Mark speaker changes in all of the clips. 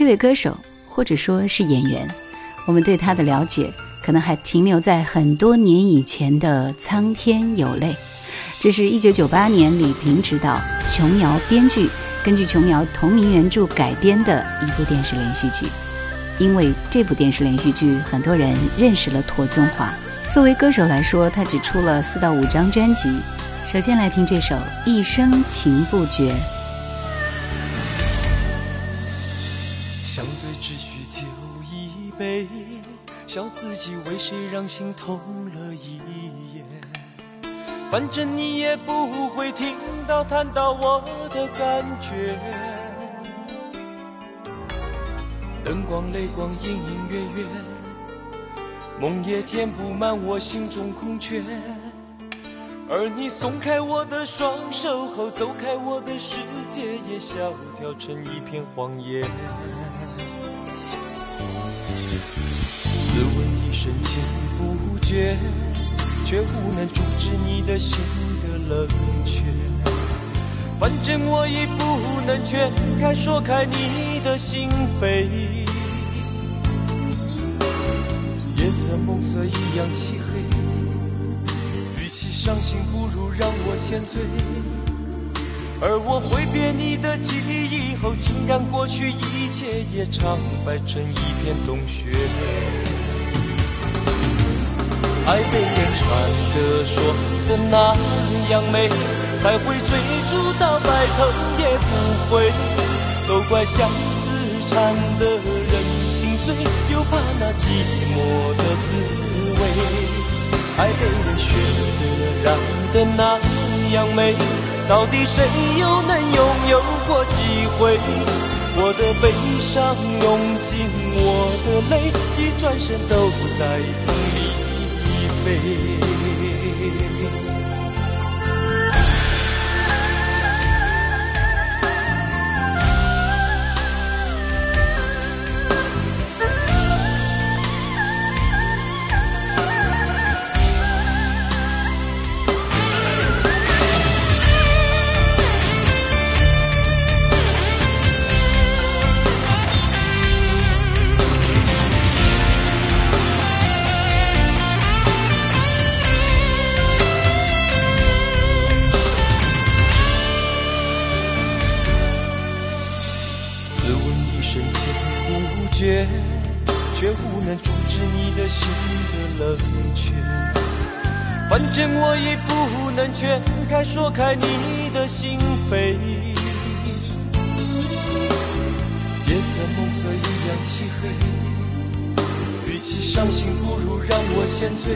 Speaker 1: 这位歌手或者说是演员，我们对他的了解可能还停留在很多年以前的《苍天有泪》。这是一九九八年李平执导、琼瑶编剧，根据琼瑶同名原著改编的一部电视连续剧。因为这部电视连续剧，很多人认识了陀宗华。作为歌手来说，他只出了四到五张专辑。首先来听这首《一生情不绝》。
Speaker 2: 泪，笑自己为谁让心痛了一夜。反正你也不会听到谈到我的感觉。灯光泪光隐隐约约，梦也填不满我心中空缺。而你松开我的双手后，走开我的世界也萧条成一片荒野。深情不绝，却无能阻止你的心的冷却。反正我已不能全开说开你的心扉。夜色梦色一样漆黑。与其伤心不如让我先醉，而我挥别你的记忆后，竟然过去一切也苍白成一片冬雪。爱被人传的说的那样美，才会追逐到白头也不回。都怪相思缠的人心碎，又怕那寂寞的滋味。爱被人学的让的那样美，到底谁又能拥有过几回？我的悲伤用尽我的泪，一转身都在风里飞。反正我已不能全开说开你的心扉，夜色梦色一样漆黑，与其伤心不如让我先醉。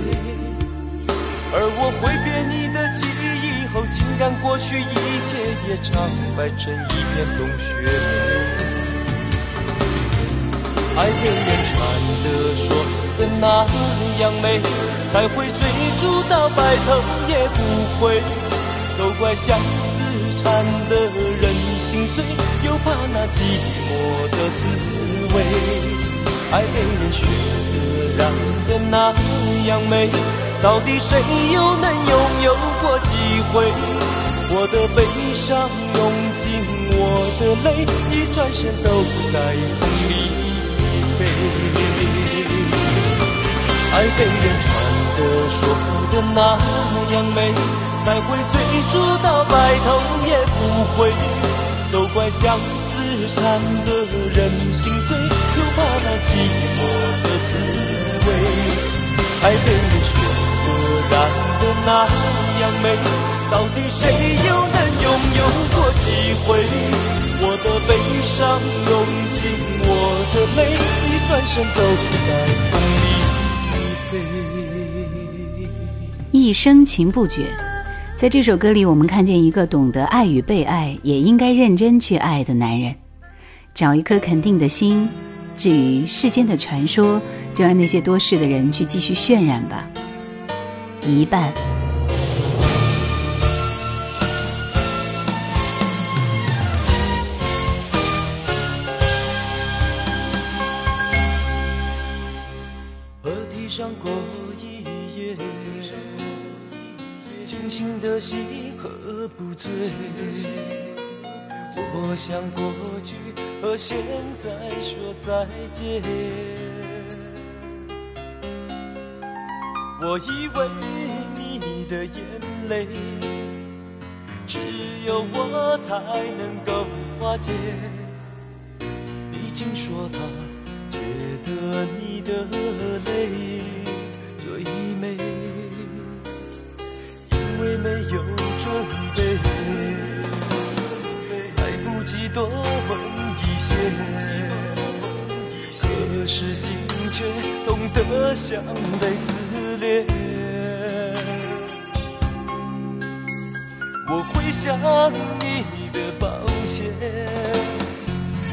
Speaker 2: 而我挥别你的记忆后，竟然过去一切也苍白成一片冬雪。爱被人传的说的那样美。才会追逐到白头也不回，都怪相思缠的人心碎，又怕那寂寞的滋味。爱被人学的让的那样美，到底谁又能拥有过几回？我的悲伤用尽我的泪，一转身都在风里飞。爱被人传。的说的那样美，才会追逐到白头也不回。都怪相思缠的人心碎，又怕那寂寞的滋味。爱被你选的染的那样美，到底谁又能拥有过几回？我的悲伤用尽我的泪，一转身都在
Speaker 1: 一生情不绝，在这首歌里，我们看见一个懂得爱与被爱，也应该认真去爱的男人。找一颗肯定的心。至于世间的传说，就让那些多事的人去继续渲染吧。一半。
Speaker 2: 河堤上过清醒的心喝不醉，我想过去和现在说再见。我以为你的眼泪只有我才能够化解，你竟说他觉得你的泪没有准备，来不及多问一些，可是心却痛得像被撕裂。我会想你的保险，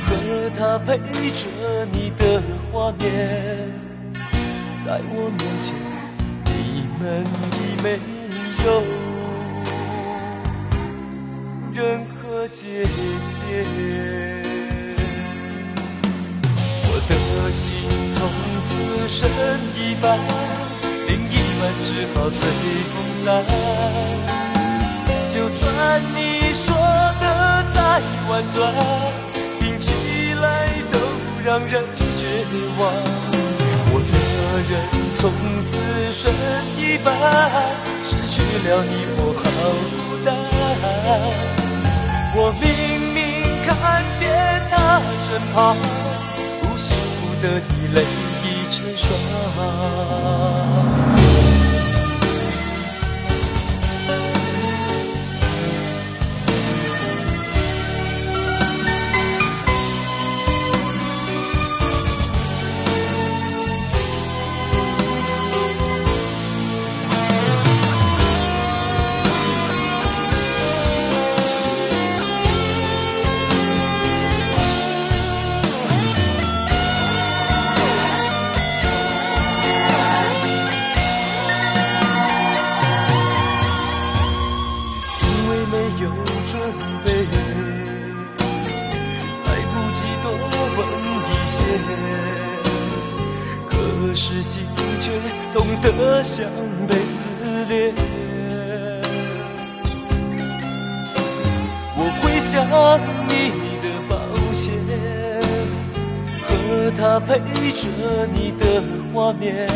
Speaker 2: 和他陪着你的画面，在我面前，你们已没有任何界限。我的心从此剩一半，另一半只好随风散。就算你说的再婉转，听起来都让人绝望。我的人从此剩一半，失去了你我好孤单。我明明看见他身旁，不幸福的你泪已成霜。面，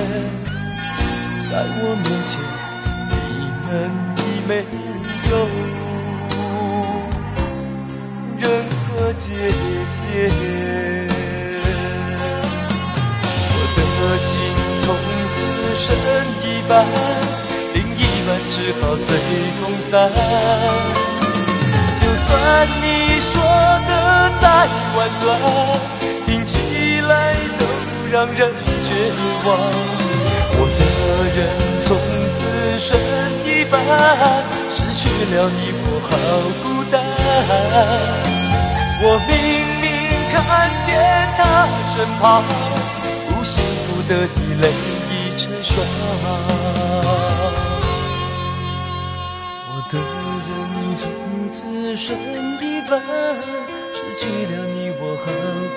Speaker 2: 在我面前，你们已没有任何界限。我的心从此剩一半，另一半只好随风散。就算你说的再婉转，听起来都让人绝望。我的人从此剩一半，失去了你我好孤单。我明明看见他身旁，不幸福的你泪已成霜。我的人从此剩一半，失去了你我好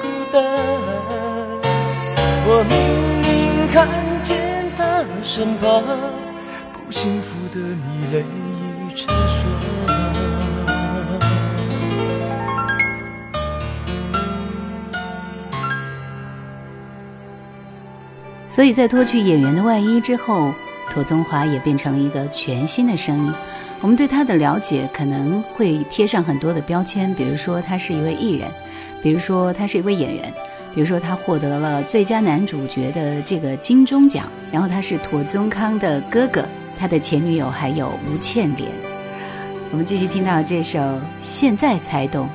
Speaker 2: 孤单。我明明看见他身旁，不幸福的你泪已成霜。
Speaker 1: 所以在脱去演员的外衣之后，妥宗华也变成了一个全新的声音。我们对他的了解可能会贴上很多的标签，比如说他是一位艺人，比如说他是一位演员，比如说他获得了最佳男主角的这个金钟奖，然后他是妥宗康的哥哥，他的前女友还有吴倩莲。我们继续听到这首《现在才懂》。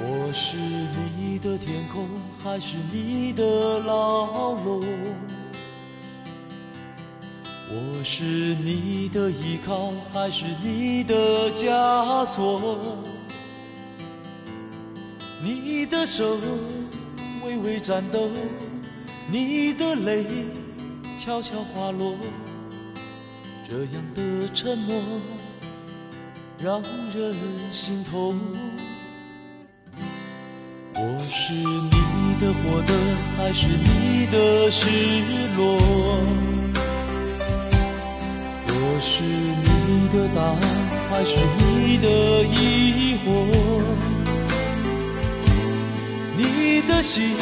Speaker 2: 我是你的天空，还是你的牢笼？我是你的依靠，还是你的枷锁？你的手微微颤抖，你的泪悄悄滑落，这样的沉默让人心痛。我是你的获得，还是你的失落？我是你的答案，还是你的疑惑？心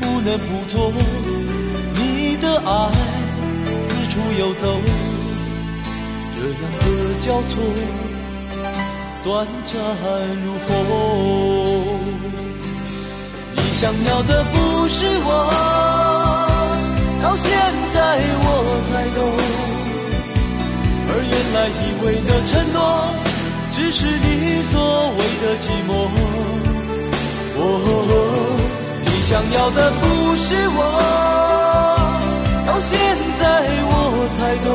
Speaker 2: 不能不做，你的爱四处游走，这样的交错短暂如风。你想要的不是我，到现在我才懂，而原来以为的承诺，只是你所谓的寂寞。想要的不是我，到现在我才懂，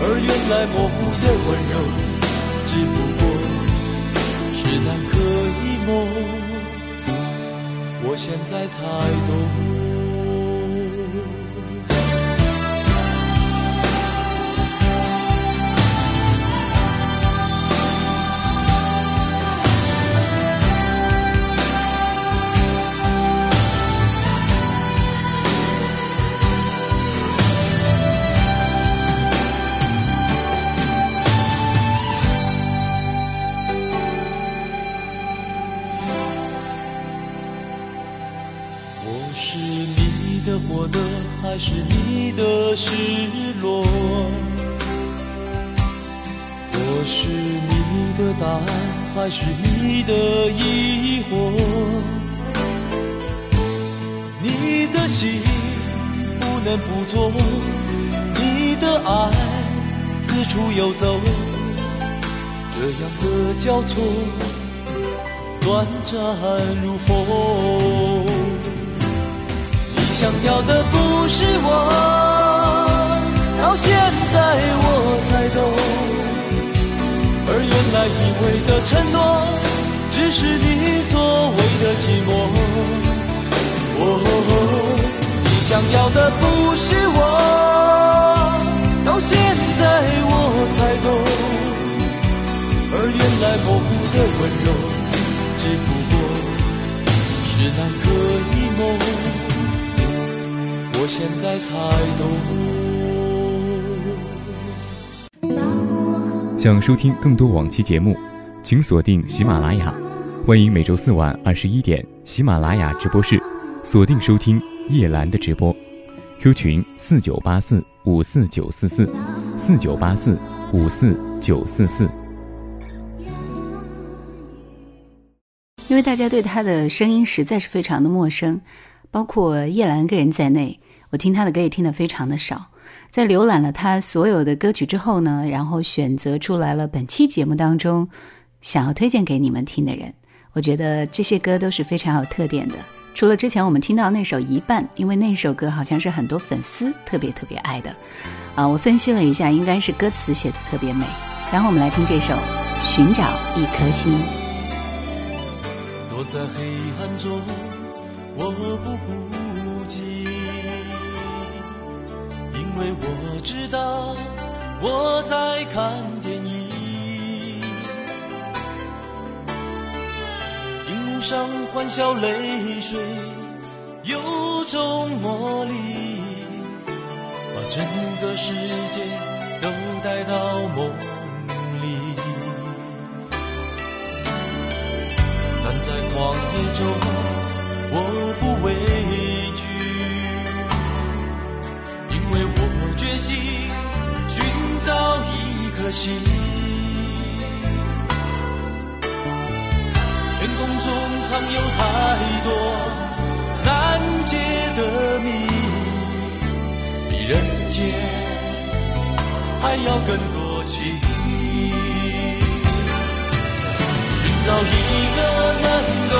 Speaker 2: 而原来模糊的温柔，只不过是南柯一梦，我现在才懂。还是你的失落，我是你的答案，还是你的疑惑？你的心不能不做，你的爱四处游走，这样的交错，短暂如风。想要的不是我，到现在我才懂，而原来以为的承诺，只是你所谓的寂寞。哦，你想要的不是我，到现在我才懂，而原来模糊的温柔，只不过是那个一梦。在才
Speaker 3: 懂。想收听更多往期节目，请锁定喜马拉雅。欢迎每周四晚二十一点喜马拉雅直播室锁定收听叶兰的直播。Q 群四九八四五四九四四四九八四五四九四四。
Speaker 1: 因为大家对他的声音实在是非常的陌生，包括叶兰个人在内。我听他的歌也听得非常的少，在浏览了他所有的歌曲之后呢，然后选择出来了本期节目当中想要推荐给你们听的人。我觉得这些歌都是非常有特点的。除了之前我们听到那首《一半》，因为那首歌好像是很多粉丝特别特别爱的，啊，我分析了一下，应该是歌词写的特别美。然后我们来听这首《寻找一颗心》。
Speaker 2: 落在黑暗中，我不顾。因为我知道我在看电影，荧幕上欢笑泪水有种魔力，把整个世界都带到梦里。但在旷野中，我不决心寻找一颗心，天空中藏有太多难解的谜，比人间还要更多情。寻找一个能够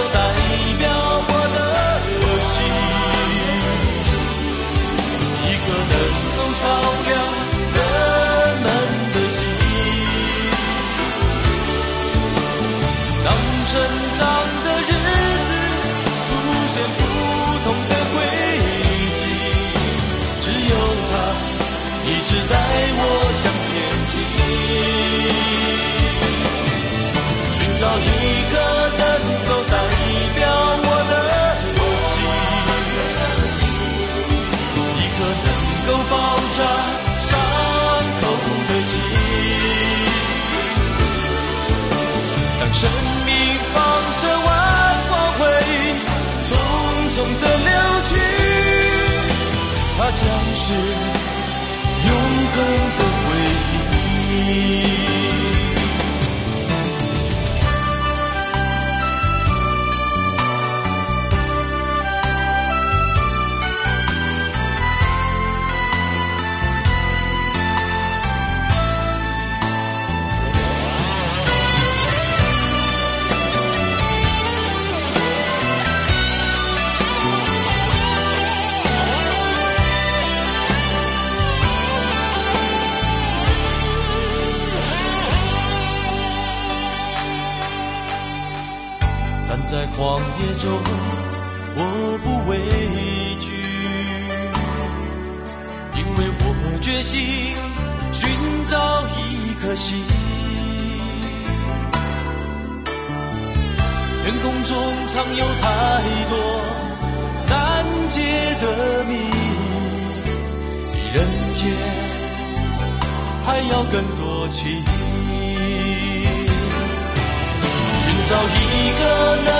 Speaker 2: 找一个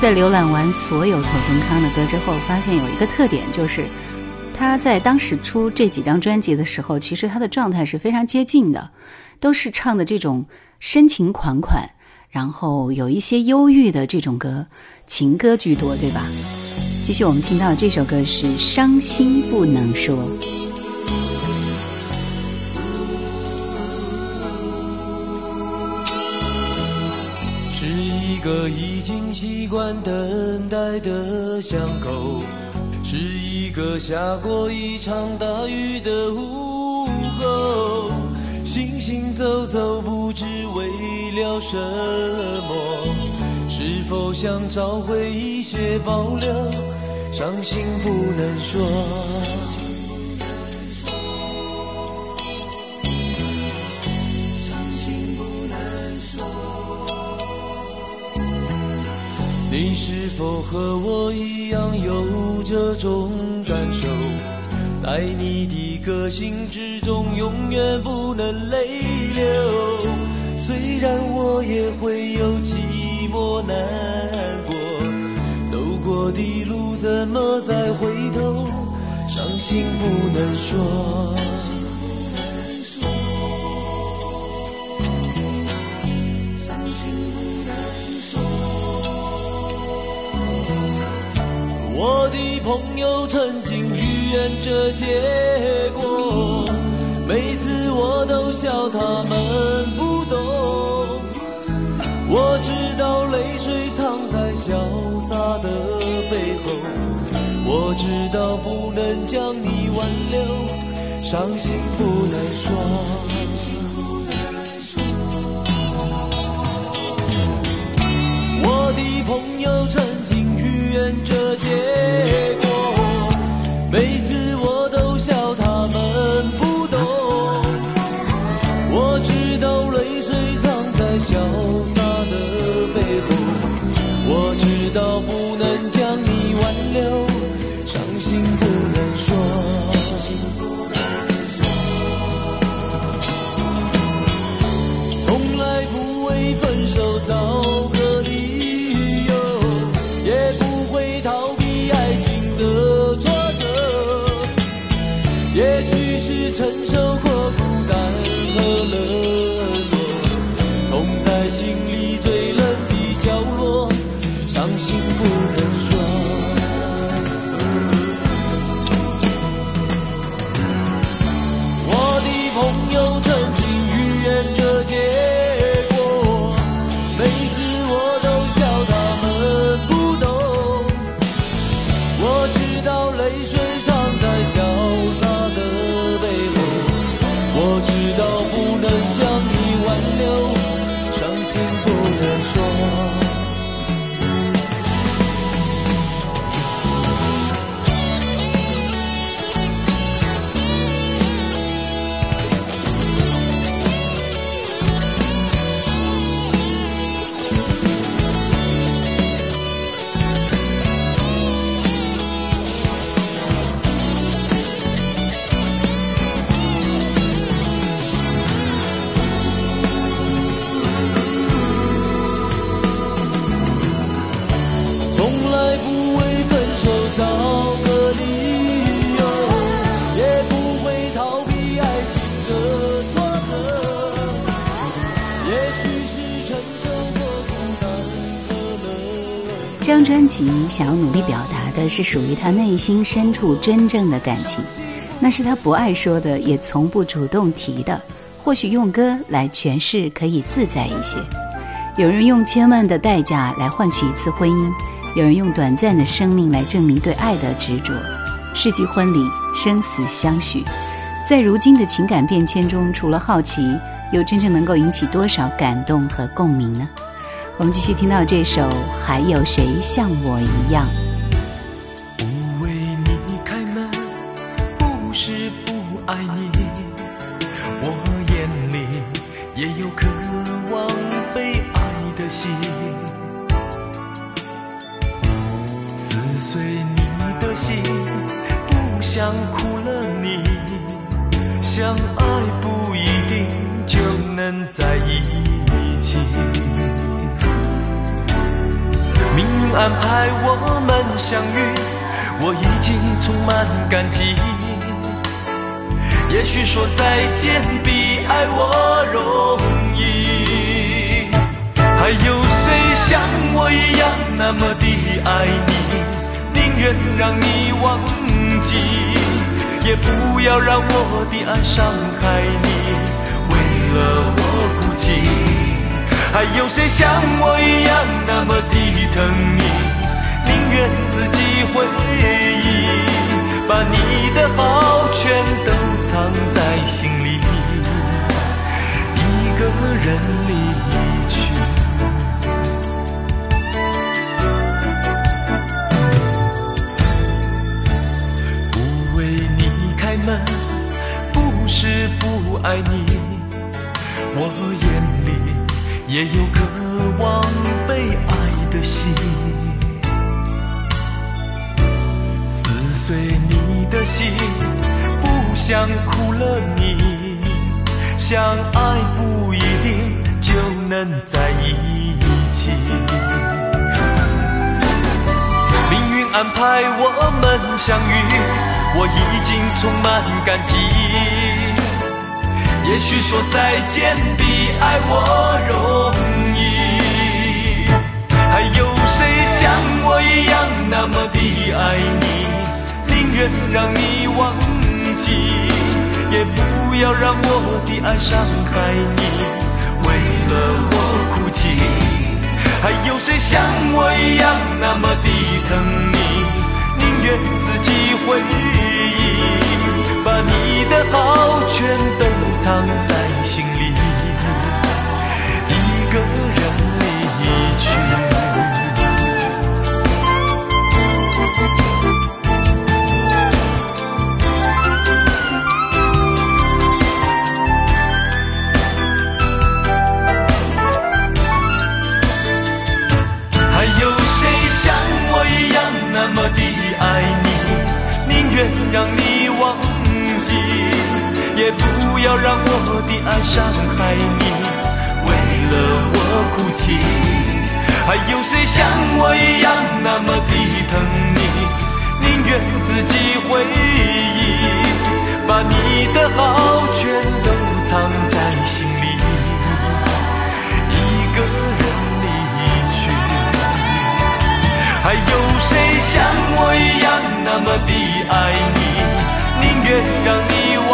Speaker 1: 在浏览完所有妥宗康的歌之后，发现有一个特点，就是他在当时出这几张专辑的时候，其实他的状态是非常接近的，都是唱的这种深情款款，然后有一些忧郁的这种歌，情歌居多，对吧？继续，我们听到的这首歌是《伤心不能说》。
Speaker 2: 个已经习惯等待的巷口，是一个下过一场大雨的午后，行行走走不知为了什么，是否想找回一些保留，伤心不能说。和我一样有这种感受？在你的个性之中，永远不能泪流。虽然我也会有寂寞难过，走过的路怎么再回头？伤心不能说。朋友曾经预言这结果，每次我都笑他们不懂。我知道泪水藏在潇洒的背后，我知道不能将你挽留，伤心不
Speaker 1: 专辑想要努力表达的是属于他内心深处真正的感情，那是他不爱说的，也从不主动提的。或许用歌来诠释可以自在一些。有人用千万的代价来换取一次婚姻，有人用短暂的生命来证明对爱的执着。世纪婚礼，生死相许，在如今的情感变迁中，除了好奇，又真正能够引起多少感动和共鸣呢？我们继续听到这首《还有谁像我一样》。
Speaker 2: 说再见比爱我容易，还有谁像我一样那么的爱你？宁愿让你忘记，也不要让我的爱伤害你。为了我哭泣。还有谁像我一样那么的疼你？人离去。不为你开门，不是不爱你，我眼里。也有渴望被爱的心，撕碎你的心，不想苦了你。相爱不一定就能在一起，命运安排我们相遇，我已经充满感激。也许说再见比爱我容易，还有谁像我一样那么的爱你？宁愿让你忘记，也不要让我爱伤害你。为了我哭泣，还有谁像我一样那么的疼你？宁愿自己回忆，把你的好全都。藏在心里，要让我的爱伤害你，为了我哭泣。还有谁像我一样那么的疼你？宁愿自己回忆，把你的好全都藏在心里，一个人离去。还有谁像我一样那么的爱你？宁愿让你忘，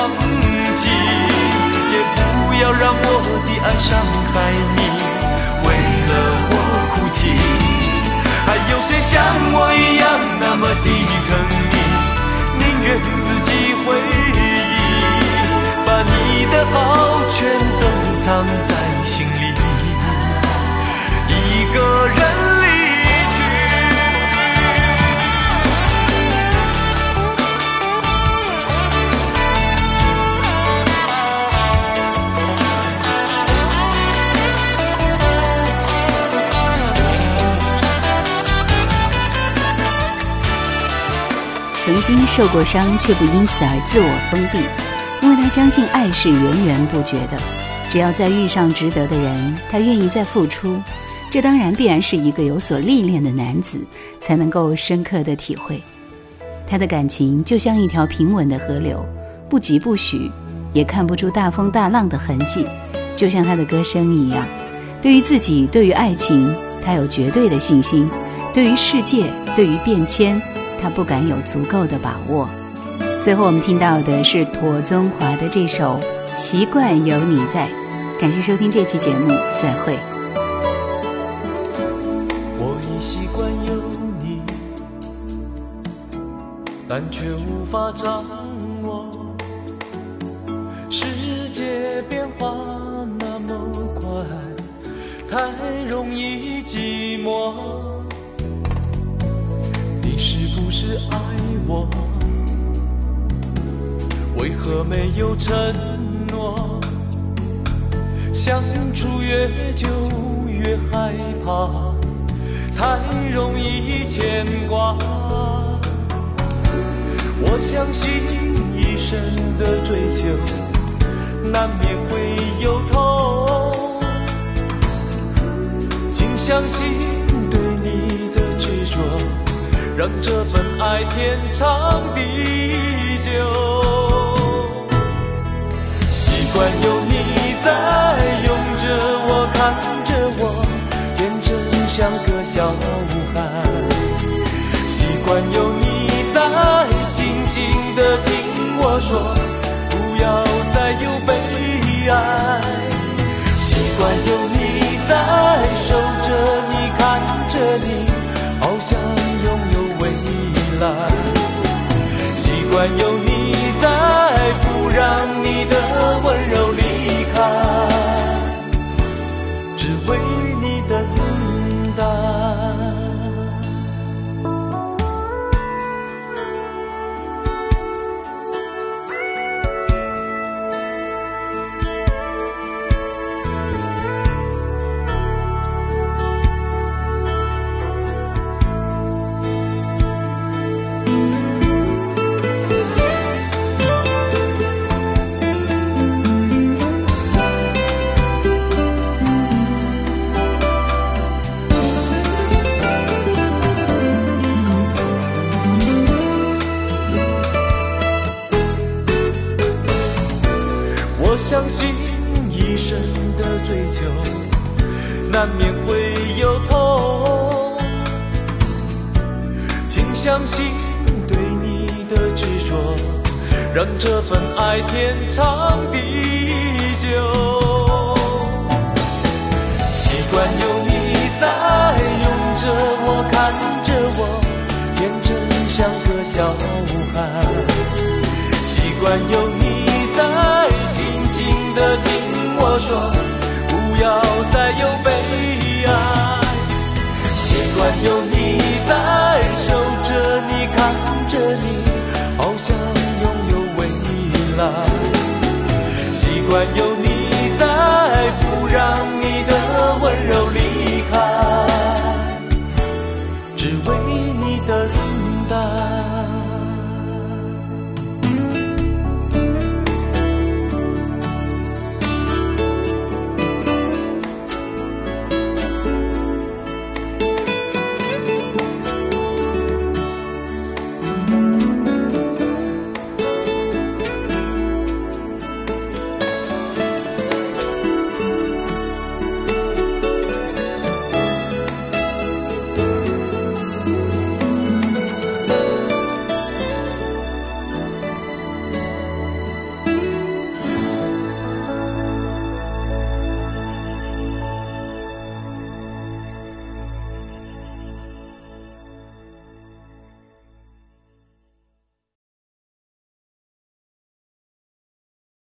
Speaker 2: 让我的爱伤害你。为了我哭泣，还有谁像我一样那么的疼你？宁愿自己回忆，把你的好全都藏在心里。一个人。
Speaker 1: 经受过伤，却不因此而自我封闭，因为他相信爱是源源不绝的。只要再遇上值得的人，他愿意再付出。这当然必然是一个有所历练的男子才能够深刻的体会。他的感情就像一条平稳的河流，不急不徐，也看不出大风大浪的痕迹。就像他的歌声一样，对于自己，对于爱情，他有绝对的信心；对于世界，对于变迁。他不敢有足够的把握。最后，我们听到的是妥宗华的这首《习惯有你在》。感谢收听这期节目，再会。
Speaker 2: 我已习惯有你，但却无法掌握。世界变化那么快，太容易寂寞。是爱我，为何没有承诺？相处越久越害怕，太容易牵挂。我相信一生的追求，难免会有痛。请相信。让这份爱天长地久。习惯有你在，拥着我，看着我，天真像个小孩。习惯有你在，静静的听我说，有你在，不让你的温柔离开，相信一生的追求，难免会有痛。请相信对你的执着，让这份爱天长地久。习惯有你在，拥着我，看着我，天真像个小孩。习惯有你。的听我说，不要再有悲哀。习惯有你在，守着你，看着你，好想拥有未来。习惯有你在，不让。